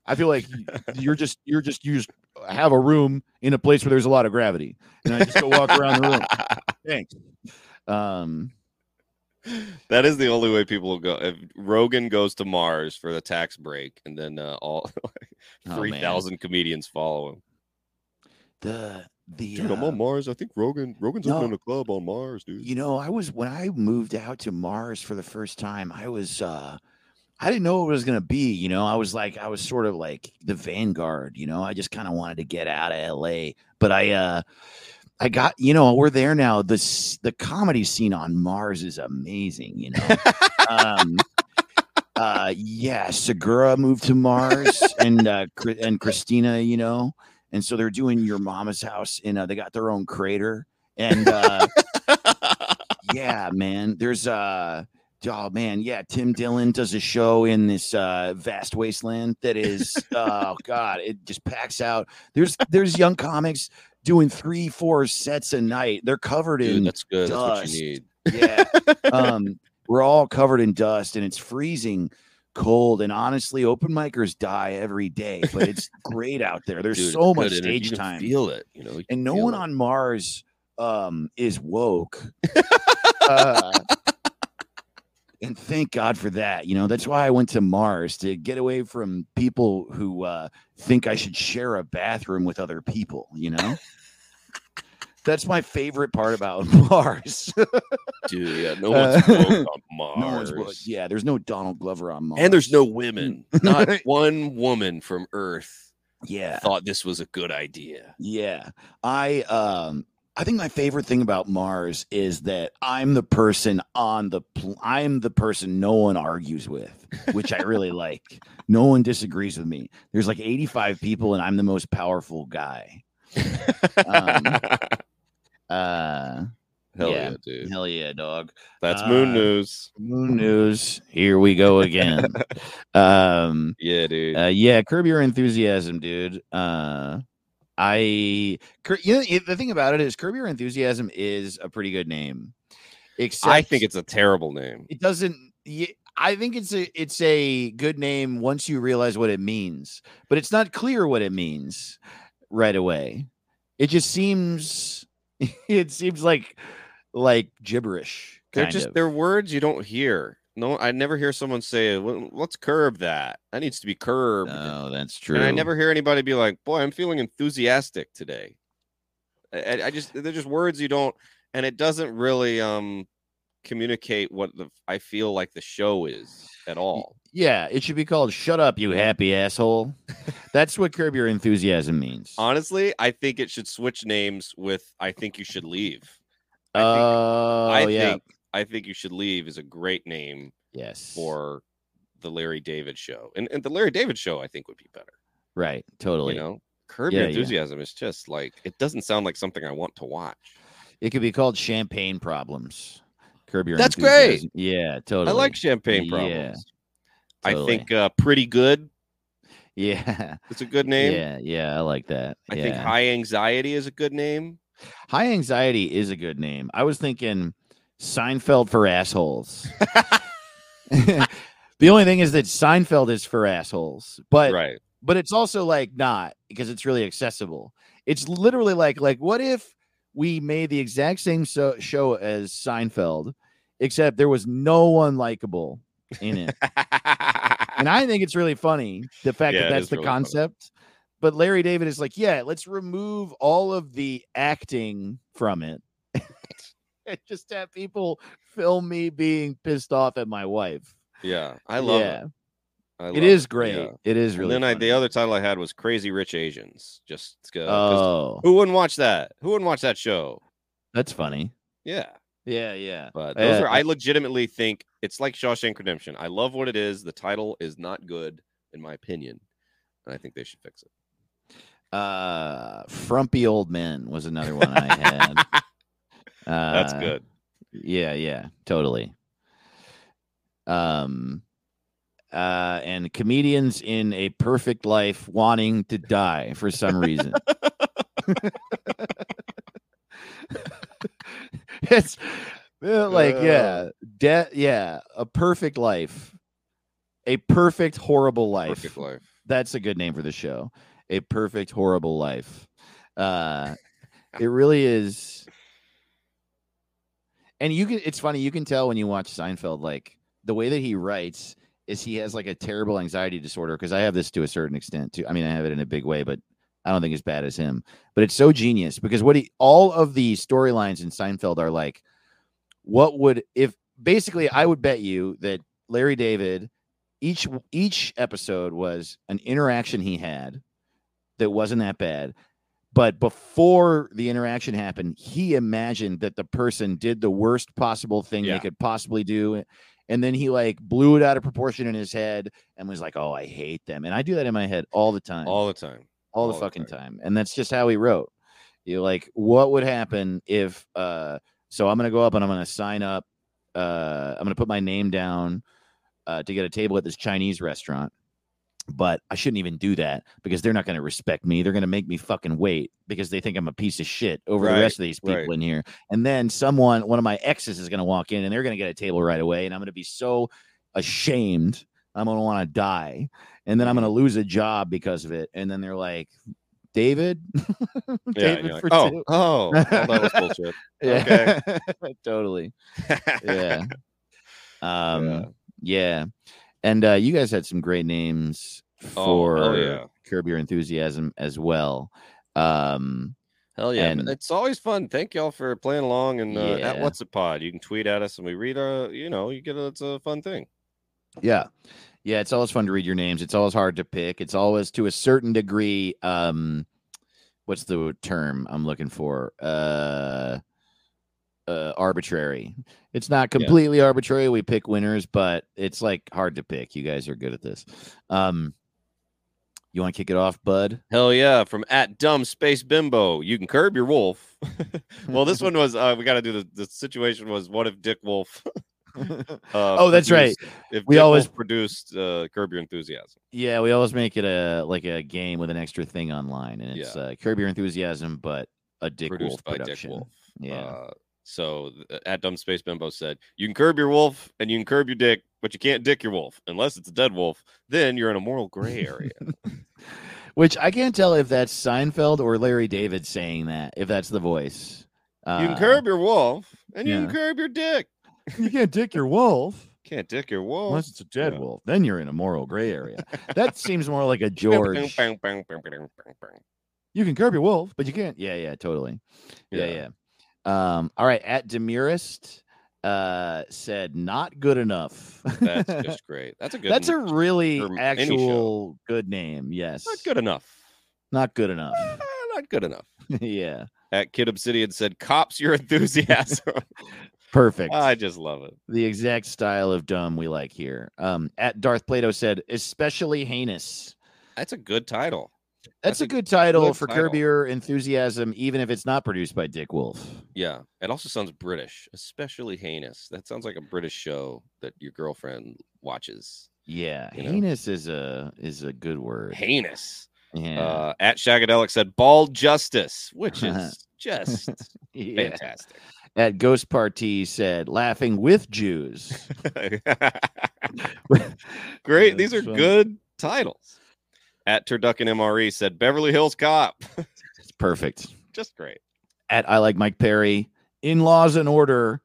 I feel like you're just you're just just have a room in a place where there's a lot of gravity, and I just go walk around the room. Thanks. Um, that is the only way people will go. If Rogan goes to Mars for the tax break, and then uh, all Oh, three man. comedians follow him. the the Dude, I'm uh, on Mars. I think Rogan Rogan's no. opening a club on Mars, dude. You know, I was when I moved out to Mars for the first time, I was uh I didn't know what it was gonna be, you know. I was like I was sort of like the vanguard, you know. I just kind of wanted to get out of LA. But I uh I got, you know, we're there now. The the comedy scene on Mars is amazing, you know. um uh yeah, Segura moved to Mars and uh and Christina, you know. And so they're doing your mama's house and uh, they got their own crater and uh yeah, man. There's uh oh man, yeah, Tim Dillon does a show in this uh vast wasteland that is oh god, it just packs out. There's there's young comics doing three, four sets a night. They're covered Dude, in that's good. That's what you need. yeah. um we're all covered in dust and it's freezing cold and honestly open micers die every day but it's great out there there's Dude, so much good energy. You stage time Feel it, you know. you and no one it. on Mars um is woke. uh, and thank God for that. You know, that's why I went to Mars to get away from people who uh think I should share a bathroom with other people, you know? that's my favorite part about Mars. Dude, yeah, no Uh, one's woke on Mars. no one's. Yeah, there's no Donald Glover on Mars. And there's no women. Not one woman from Earth yeah. thought this was a good idea. Yeah. I um I think my favorite thing about Mars is that I'm the person on the pl- I'm the person no one argues with, which I really like. No one disagrees with me. There's like 85 people and I'm the most powerful guy. Um, Uh Hell yeah. yeah, dude. hell yeah, dog. That's moon uh, news. Moon news. Here we go again. um Yeah, dude. uh, yeah, curb your enthusiasm, dude. Uh, I, you know, the thing about it is, curb your enthusiasm is a pretty good name. Except I think it's a terrible name. it doesn't. I think it's a it's a good name once you realize what it means, but it's not clear what it means right away. It just seems it seems like like gibberish. They're just of. they're words you don't hear. No, I never hear someone say, "Well, "Let's curb that." That needs to be curbed. No, that's true. And I never hear anybody be like, "Boy, I'm feeling enthusiastic today." I, I- just they're just words you don't, and it doesn't really um communicate what the I feel like the show is at all. Yeah, it should be called "Shut Up, You Happy Asshole." That's what curb your enthusiasm means. Honestly, I think it should switch names with "I think you should leave." I think, Oh, I yeah. think I think you should leave is a great name yes. for the Larry David show, and and the Larry David show I think would be better. right, totally. You know, curb Yeah, your yeah. enthusiasm is just like it doesn't sound like something I want to watch. It could be called "Champagne Problems." Curb your. That's great. Yeah, totally. I like champagne Yeah, problems. I think uh, pretty good. Yeah, It's a good name. yeah, yeah. I like that. I yeah. think high anxiety is a good name. High anxiety is a good name. I was thinking Seinfeld for assholes. the only thing is that Seinfeld is for assholes, but right. but it's also like not because it's really accessible. It's literally like like what if we made the exact same so- show as Seinfeld, except there was no one likable in it. and I think it's really funny the fact Yeah, that that's the really funny. concept. But Larry David is like, yeah, let's remove all of the acting from it. And just have people film me being pissed off at my wife. yeah, I love yeah, it. I it is great. yeah. It is And really. then I, the other title I had was Crazy Rich Asians. Just uh, oh, who wouldn't watch that? Who wouldn't watch that show? that's funny. Yeah, Yeah, yeah. but those Yeah, are I legitimately think it's like Shawshank Redemption. I love what it is. The title is not good in my opinion, and I think they should fix it. Uh, frumpy old men was another one I had. Uh, That's good. Yeah, yeah, totally. Um, uh, and comedians in a perfect life wanting to die for some reason. it's uh, like, yeah, de- yeah, a perfect life, a perfect horrible life. Perfect life. That's a good name for the show. A perfect horrible life. Uh, it really is. And you can it's funny, you can tell when you watch Seinfeld, like the way that he writes is he has like a terrible anxiety disorder because I have this to a certain extent too. I mean, I have it in a big way, but I don't think as bad as him. But it's so genius because what he all of the storylines in Seinfeld are like, what would if basically I would bet you that Larry David each each episode was an interaction he had that wasn't that bad but before the interaction happened he imagined that the person did the worst possible thing Yeah. they could possibly do and then he like blew it out of proportion in his head and was like oh i hate them and i do that in my head all the time All the time. all the all the fucking time. time. And that's just how he wrote. You're like, what would happen if uh so I'm gonna go up and I'm gonna sign up, uh I'm gonna put my name down uh to get a table at this Chinese restaurant. But I shouldn't even do that because they're not gonna respect me. They're gonna make me fucking wait because they think I'm a piece of shit over Right, the rest of these people right. in here. And then someone, one of my exes is gonna walk in and they're gonna get a table right away, and I'm gonna be so ashamed. I'm gonna want to die and then I'm Mm-hmm. going to lose a job because of it. And then they're like, David, Yeah, David you're like, for oh, two. oh, oh, that was bullshit. Yeah, totally. Yeah. Yeah. Um, yeah. And uh, you guys had some great names Oh, for hell yeah. Curb Your Enthusiasm as well. Um, Hell yeah. And- it's always fun. Thank y'all for playing along and uh, at What's a Pod. You can tweet at us and we read uh you know, you get a, it's a fun thing. Yeah. Yeah, it's always fun to read your names. It's always hard to pick. It's always to a certain degree um what's the term I'm looking for? Uh uh arbitrary. It's not Yeah. completely arbitrary. We pick winners, but it's like hard to pick. You guys are good at this. Um you want to kick it off, bud? Hell yeah. From at dumb space bimbo. You can curb your wolf. well, this one was uh we gotta do the the situation was what if Dick Wolf uh, Oh, that's right. If We Dick always- Wolf produced uh Curb Your Enthusiasm. Yeah, we always make it a like a game with an extra thing online, and it's Yeah. uh, Curb Your Enthusiasm, but a Dick produced Wolf by production. Dick Wolf. Yeah, Uh, So at Dumb Space Bimbo said, You can curb your wolf and you can curb your dick, but you can't dick your wolf unless it's a dead wolf. Then you're in a moral gray area. Which I can't tell if that's Seinfeld or Larry David saying that. If that's the voice. Uh, you can curb your wolf and you can curb your dick. You can't dick your wolf Can't dick your wolf. unless it's a dead Yeah. wolf. Then you're in a moral gray area. that seems more like a George. You can curb your wolf, but you can't. Yeah, yeah, totally. Yeah, yeah. Um, all right. At Demirist uh said not good enough. That's just great. That's a good That's a really for any show. actual good name. Yes. not good enough. Not good enough. Eh, not good enough. yeah. At Kid Obsidian said, Cops your enthusiasm. Perfect. I just love it. the exact style of dumb we like here. Um, at Darth Plato said, especially heinous. That's a good title. That's, That's a good title good for title. Curb Your Enthusiasm, even if it's not produced by Dick Wolf. Yeah. It also sounds British, especially heinous. That sounds like a British show that your girlfriend watches. Yeah, You know? heinous is a is a good word. Heinous. Yeah, Uh, at Shagadelic said bald justice, which is just yeah. fantastic. At Ghost Party said, laughing with Jews. Great. These are fun. good titles. At Turducken MRE said Beverly Hills Cop. It's perfect. just great. At I like Mike Perry, in laws and order,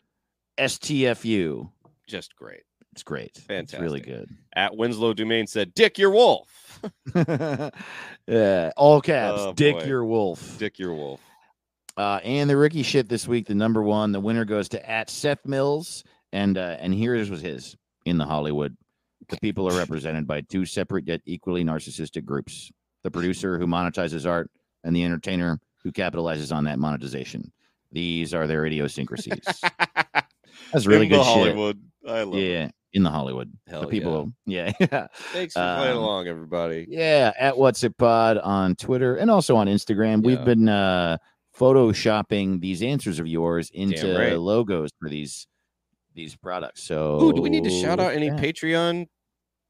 STFU. Just great. It's great. It's really good. At Winslow Dumaine said Dick your wolf. yeah, all caps. Oh, Dick boy. your wolf. Dick your wolf. Uh, and the rookie shit this week, the number one, the winner goes to at Seth Mills, and uh, and here's was his in the Hollywood. The people are represented by two separate yet equally narcissistic groups: the producer who monetizes art, and the entertainer who capitalizes on that monetization. These are their idiosyncrasies. That's really In the good shit. Hollywood. I love it. Yeah, in the Hollywood. Hell the people, yeah, yeah. Thanks for playing Um, along, everybody. Yeah, at What's It Pod on Twitter and also on Instagram. We've been uh photoshopping these answers of yours into right. logos for these these products. So Ooh, do we need to shout out any yeah. Patreon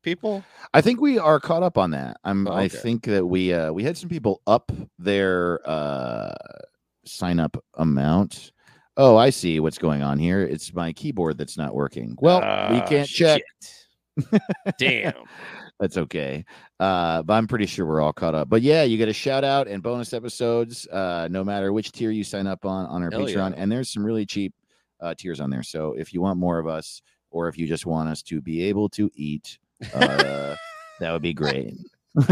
people? I think we are caught up on that. I'm Oh, I think that we uh we had some people up their uh sign up amount. Oh, I see what's going on here. It's my keyboard that's not working. Well, we Ah, can't check. Damn. That's okay. Uh, but I'm pretty sure we're all caught up. But yeah, you get a shout out and bonus episodes, uh, no matter which tier you sign up on on our Hell Patreon. yeah. And there's some really cheap uh, tiers on there. So if you want more of us, or if you just want us to be able to eat, uh, that would be great.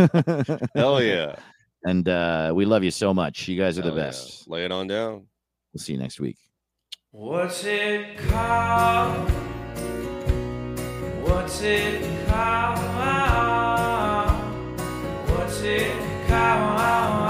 Hell yeah. And uh, we love you so much. You guys are the Hell yeah. best. Lay it on down. We'll see you next week. What's it called? What's it called? What's it called?